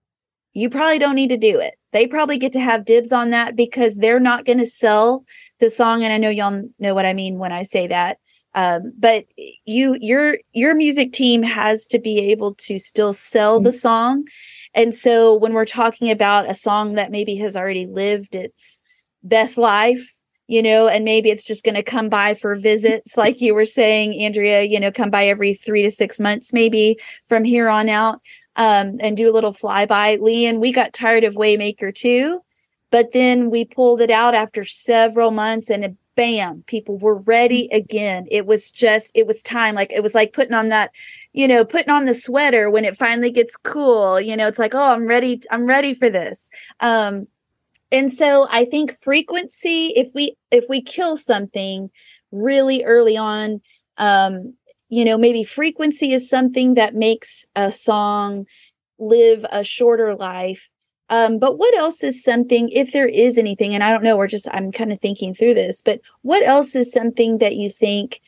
you probably don't need to do it. They probably get to have dibs on that because they're not going to sell the song. And I know y'all know what I mean when I say that. Um, but you, your, your music team has to be able to still sell the song. And so when we're talking about a song that maybe has already lived its best life, you know, and maybe it's just going to come by for visits, like you were saying, Andrea, you know, come by every three to six months, maybe from here on out, um, and do a little flyby. Leeann, we got tired of Waymaker too, but then we pulled it out after several months and bam, people were ready again. It was just, it was time. Like it was like putting on that, you know, putting on the sweater when it finally gets cool. You know, it's like, oh, I'm ready. I'm ready for this. Um, and so i think frequency if we if we kill something really early on um you know maybe frequency is something that makes a song live a shorter life um but what else is something if there is anything and i don't know we're just i'm kind of thinking through this but what else is something that you think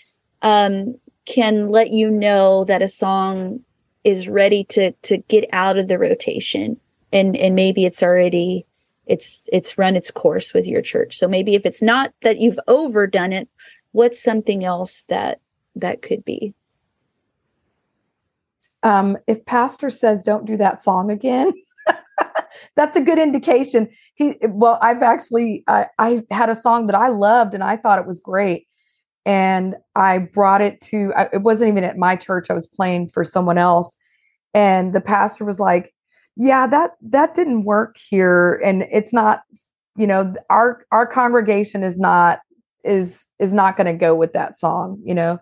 um can let you know that a song is ready to to get out of the rotation? And and maybe it's already it's it's run its course with your church. So maybe if it's not that you've overdone it what's something else that that could be?
Um if pastor says don't do that song again that's a good indication. He well i've actually I, I had a song that i loved and i thought it was great. And i brought it to it wasn't even at my church. I was playing for someone else. And the pastor was like yeah that that didn't work here. And it's not you know our our congregation is not is is not going to go with that song you know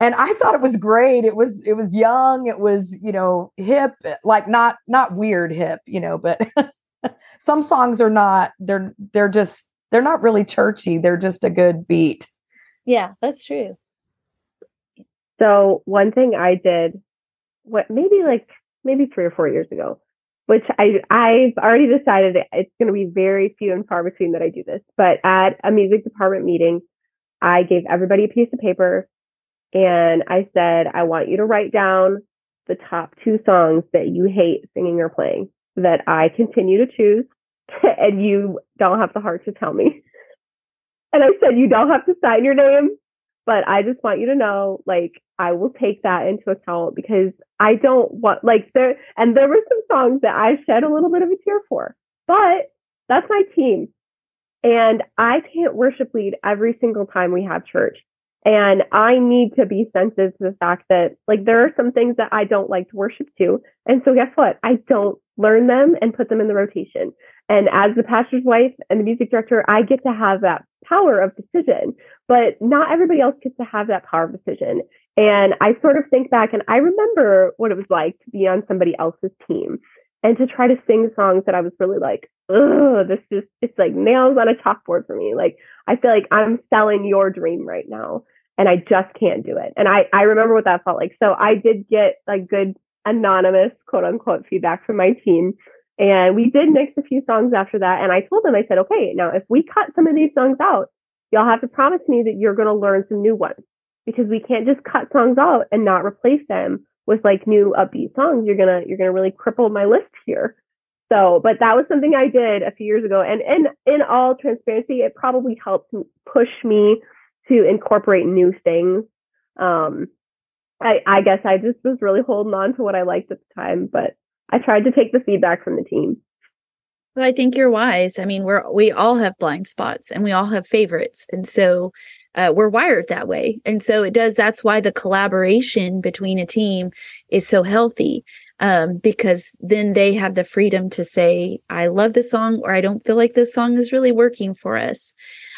and i thought it was great. It was it was young. It was you know hip eh, like not not weird hip you know but some songs are not they're they're just they're not really churchy. They're just a good beat.
Yeah that's true.
So one thing i did what maybe like maybe three or four years ago which I I've already decided it's going to be very few and far between that I do this. But at a music department meeting, I gave everybody a piece of paper and I said, I want you to write down the top two songs that you hate singing or playing that I continue to choose, and you don't have the heart to tell me. And I said, you don't have to sign your name, but I just want you to know, like, I will take that into account because I don't want like there and there were some songs that I shed a little bit of a tear for. But that's my team. And I can't worship lead every single time we have church. And I need to be sensitive to the fact that like there are some things that I don't like to worship to. And so guess what? I don't learn them and put them in the rotation. And as the pastor's wife and the music director, I get to have that power of decision, but not everybody else gets to have that power of decision. And I sort of think back and I remember what it was like to be on somebody else's team and to try to sing songs that I was really like, oh, this just, it's like nails on a chalkboard for me. Like, I feel like I'm selling your dream right now and I just can't do it. And I, I remember what that felt like. So I did get like good anonymous quote unquote feedback from my team. And we did mix a few songs after that. And I told them, I said, okay, now if we cut some of these songs out, y'all have to promise me that you're going to learn some new ones because we can't just cut songs out and not replace them with like new upbeat songs. You're gonna you're gonna really cripple my list here. So, but that was something I did a few years ago, and in in all transparency, it probably helped push me to incorporate new things. Um, I, I guess I just was really holding on to what I liked at the time, but I tried to take the feedback from the team.
Well, I think you're wise. I mean, we're we all have blind spots and we all have favorites, and so uh, we're wired that way. And so it does. That's why the collaboration between a team is so healthy um, because then they have the freedom to say, I love this song, or I don't feel like this song is really working for us.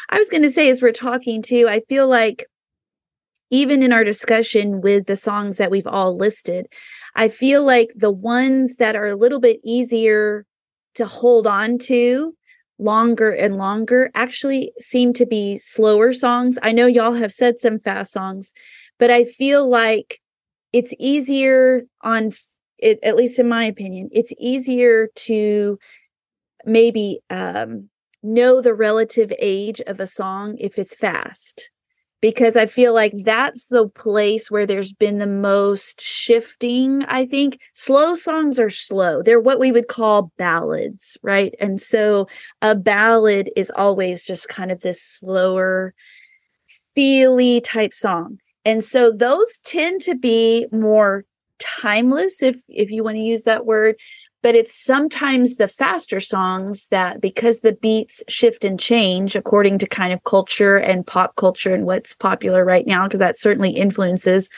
I was going to say, as we're talking too, I feel like even in our discussion with the songs that we've all listed, I feel like the ones that are a little bit easier to hold on to longer and longer actually seem to be slower songs. I know y'all have said some fast songs, but I feel like it's easier on it at least in my opinion it's easier to maybe um know the relative age of a song if it's fast because I feel like that's the place where there's been the most shifting. I think slow songs are slow. They're what we would call ballads, right? And so a ballad is always just kind of this slower, feely type song. And so those tend to be more timeless if if you want to use that word but it's sometimes the faster songs that because the beats shift and change according to kind of culture and pop culture and what's popular right now because that certainly influences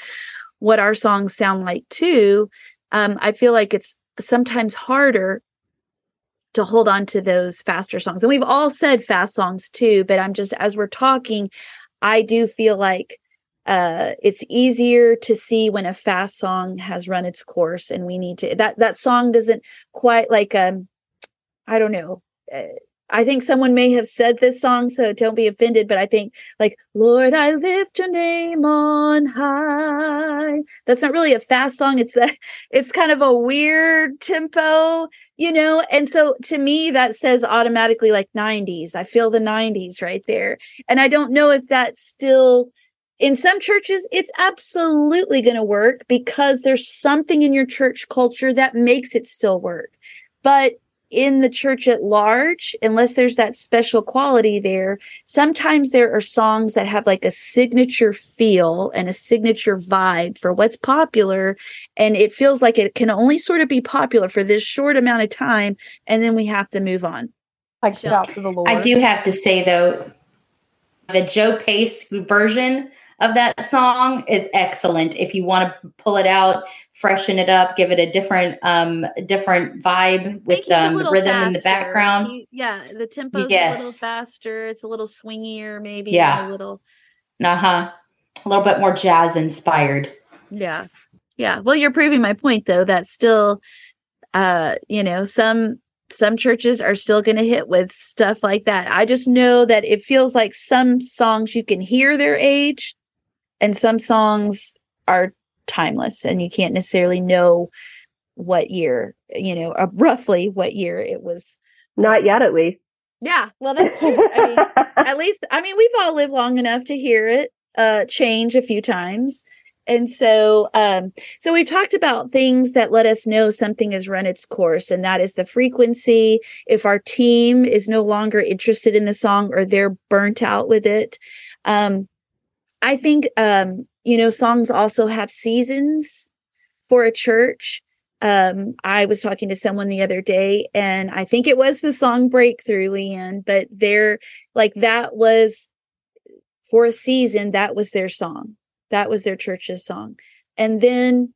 what our songs sound like too um, i feel like it's sometimes harder to hold on to those faster songs. And we've all said fast songs too but i'm just as we're talking i do feel like uh it's easier to see when a fast song has run its course and we need to that that song doesn't quite like um i don't know uh, i think someone may have said this song so don't be offended but i think like lord i lift your name on high. That's not really a fast song it's that it's kind of a weird tempo you know? And so to me that says automatically like 90s i feel the 90s right there. And i don't know if that's still in some churches, it's absolutely going to work because there's something in your church culture that makes it still work. But in the church at large, unless there's that special quality there, sometimes there are songs that have like a signature feel and a signature vibe for what's popular. And it feels like it can only sort of be popular for this short amount of time. And then we have to move on.
Like shout to the Lord.
I do have to say though, the Joe Pace version of that song is excellent. If you want to pull it out, freshen it up, give it a different um different vibe with um, the rhythm faster. in the background.
He, yeah, the tempo yes. a little faster. It's a little swingier, maybe.
Yeah,
a little.
Uh huh. A little bit more jazz inspired.
Yeah, yeah. Well, you're proving my point, though. That still, uh, you know, some some churches are still going to hit with stuff like that. I just know that it feels like some songs you can hear their age and some songs are timeless and you can't necessarily know what year you know uh, roughly what year it was.
Not yet at least.
Yeah well that's true. I mean at least i mean we've all lived long enough to hear it uh change a few times. And so um so we've talked about things that let us know something has run its course and that is the frequency. If our team is no longer interested in the song or they're burnt out with it um I think um, you know, songs also have seasons for a church. Um, I was talking to someone the other day, and I think it was the song Breakthrough, Leeann, but they're like that was for a season, that was their song. That was their church's song. And then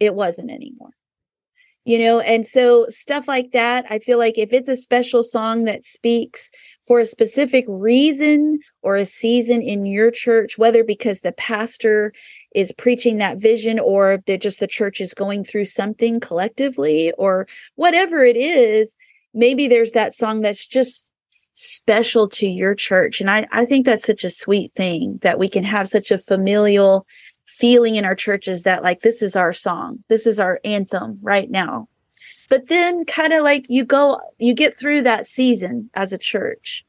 it wasn't anymore you know and so stuff like that i feel like if it's a special song that speaks for a specific reason or a season in your church whether because the pastor is preaching that vision or that just the church is going through something collectively or whatever it is maybe there's that song that's just special to your church. And i i think that's such a sweet thing that we can have such a familial feeling in our churches that like this is our song this is our anthem right now. But then kind of like you go you get through that season as a church.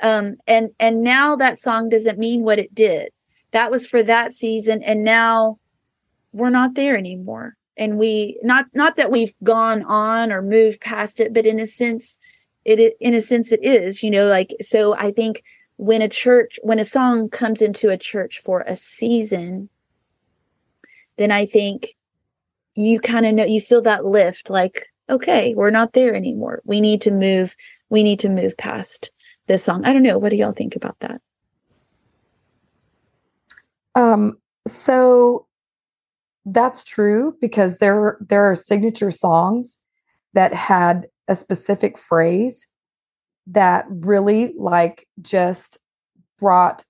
Um and and now that song doesn't mean what it did. That was for that season and now we're not there anymore. And we not not that we've gone on or moved past it but in a sense it in a sense it is you know like so i think when a church when a song comes into a church for a season then I think you kind of know, you feel that lift like, okay, we're not there anymore. We need to move, we need to move past this song. I don't know. What do y'all think about that?
Um, so that's true because there there are signature songs that had a specific phrase that really like just brought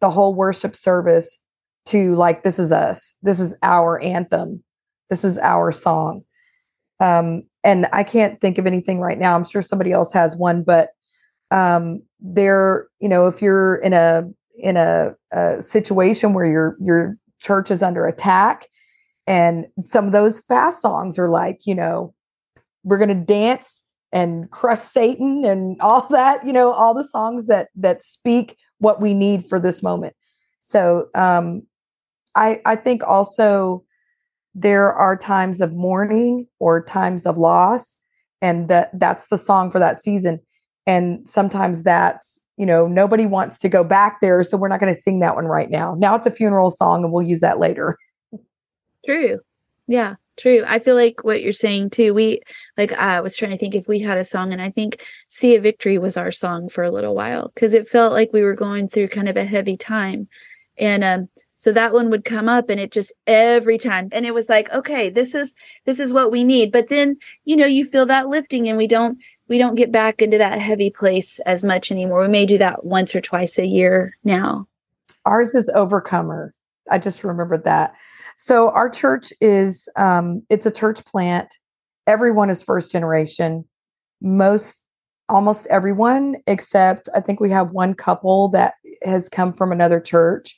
the whole worship service to like this is us. This is our anthem. This is our song. Um and i can't think of anything right now. I'm sure somebody else has one but um there you know if you're in a in a, a situation where your your church is under attack And some of those fast songs are like, you know, we're going to dance and crush Satan and all that, you know, all the songs that that speak what we need for this moment. So um I I think also there are times of mourning or times of loss and that that's the song for that season. And sometimes that's you know nobody wants to go back there so we're not going to sing that one right now. Now it's a funeral song and we'll use that later.
True. Yeah true. I feel like what you're saying too we like i was trying to think if we had a song and i think "See a victory was our song for a little while because it felt like we were going through kind of a heavy time. And um so that one would come up and it just every time and it was like okay this is this is what we need. But then you know you feel that lifting and we don't we don't get back into that heavy place as much anymore. We may do that once or twice a year now.
Ours is overcomer. I just remembered that. So our church is um it's a church plant. Everyone is first generation. Most almost everyone except i think we have one couple that has come from another church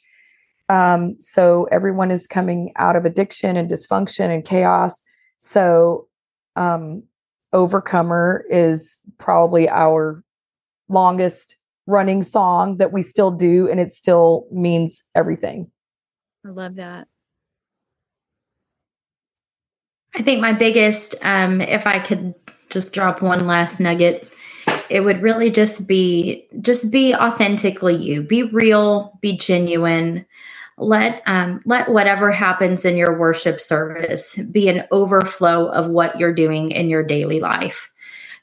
um, so everyone is coming out of addiction and dysfunction and chaos. So um, Overcomer is probably our longest running song that we still do, and it still means everything.
I love that.
I think my biggest, um, if I could just drop one last nugget, it would really just be just be authentically you, be real, be genuine. Let um, let whatever happens in your worship service be an overflow of what you're doing in your daily life.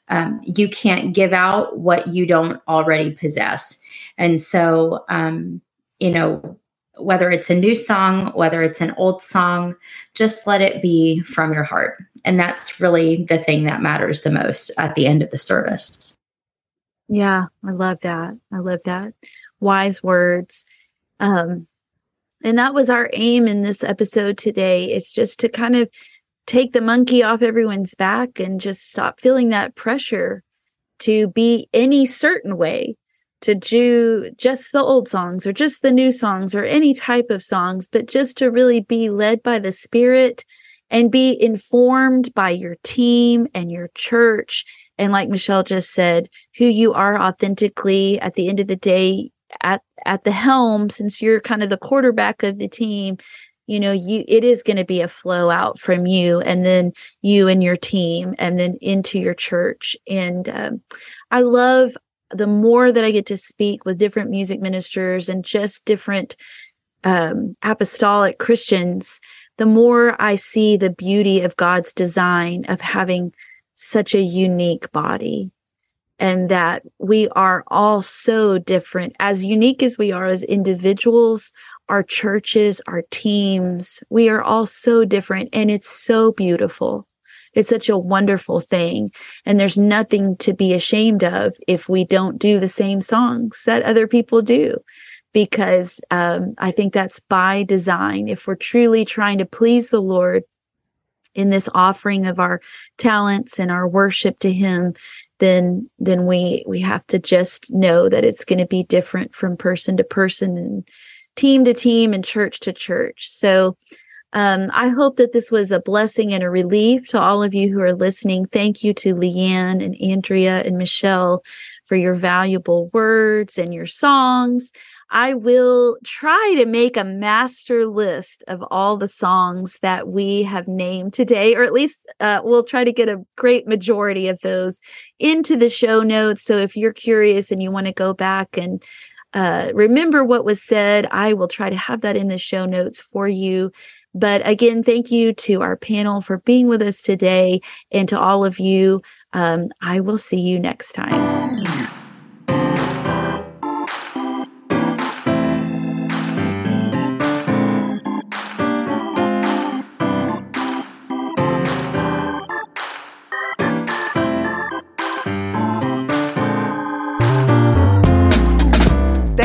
Um, you can't give out what you don't already possess. And so um, you know whether it's a new song whether it's an old song just let it be from your heart. And that's really the thing that matters the most at the end of the service
yeah i love that i love that wise words um and that was our aim in this episode today is just to kind of take the monkey off everyone's back and just stop feeling that pressure to be any certain way to do just the old songs or just the new songs or any type of songs, but just to really be led by the Spirit and be informed by your team and your church. And like Michelle just said, who you are authentically at the end of the day, at at the helm since you're kind of the quarterback of the team you know you it is going to be a flow out from you and then you and your team and then into your church. And um, i love the more that i get to speak with different music ministers and just different um, apostolic christians the more i see the beauty of god's design of having such a unique body and that we are all so different, as unique as we are as individuals, our churches, our teams, we are all so different. And it's so beautiful. It's such a wonderful thing. And there's nothing to be ashamed of if we don't do the same songs that other people do. Because um, I think that's by design. If we're truly trying to please the Lord in this offering of our talents and our worship to Him, then then we we have to just know that it's going to be different from person to person and team to team and church to church so um, I hope that this was a blessing and a relief to all of you who are listening. Thank you to Leeann and Andrea and Michelle for your valuable words and your songs. I will try to make a master list of all the songs that we have named today, or at least uh, we'll try to get a great majority of those into the show notes. So if you're curious and you want to go back and uh, remember what was said, I will try to have that in the show notes for you. But again, thank you to our panel for being with us today and to all of you. Um, I will see you next time.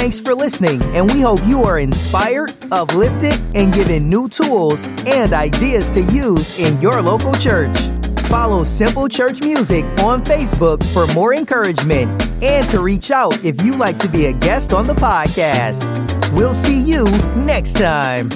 Thanks for listening, and we hope you are inspired, uplifted, and given new tools and ideas to use in your local church. Follow Simple Church Music on Facebook for more encouragement and to reach out if you'd like to be a guest on the podcast. We'll see you next time.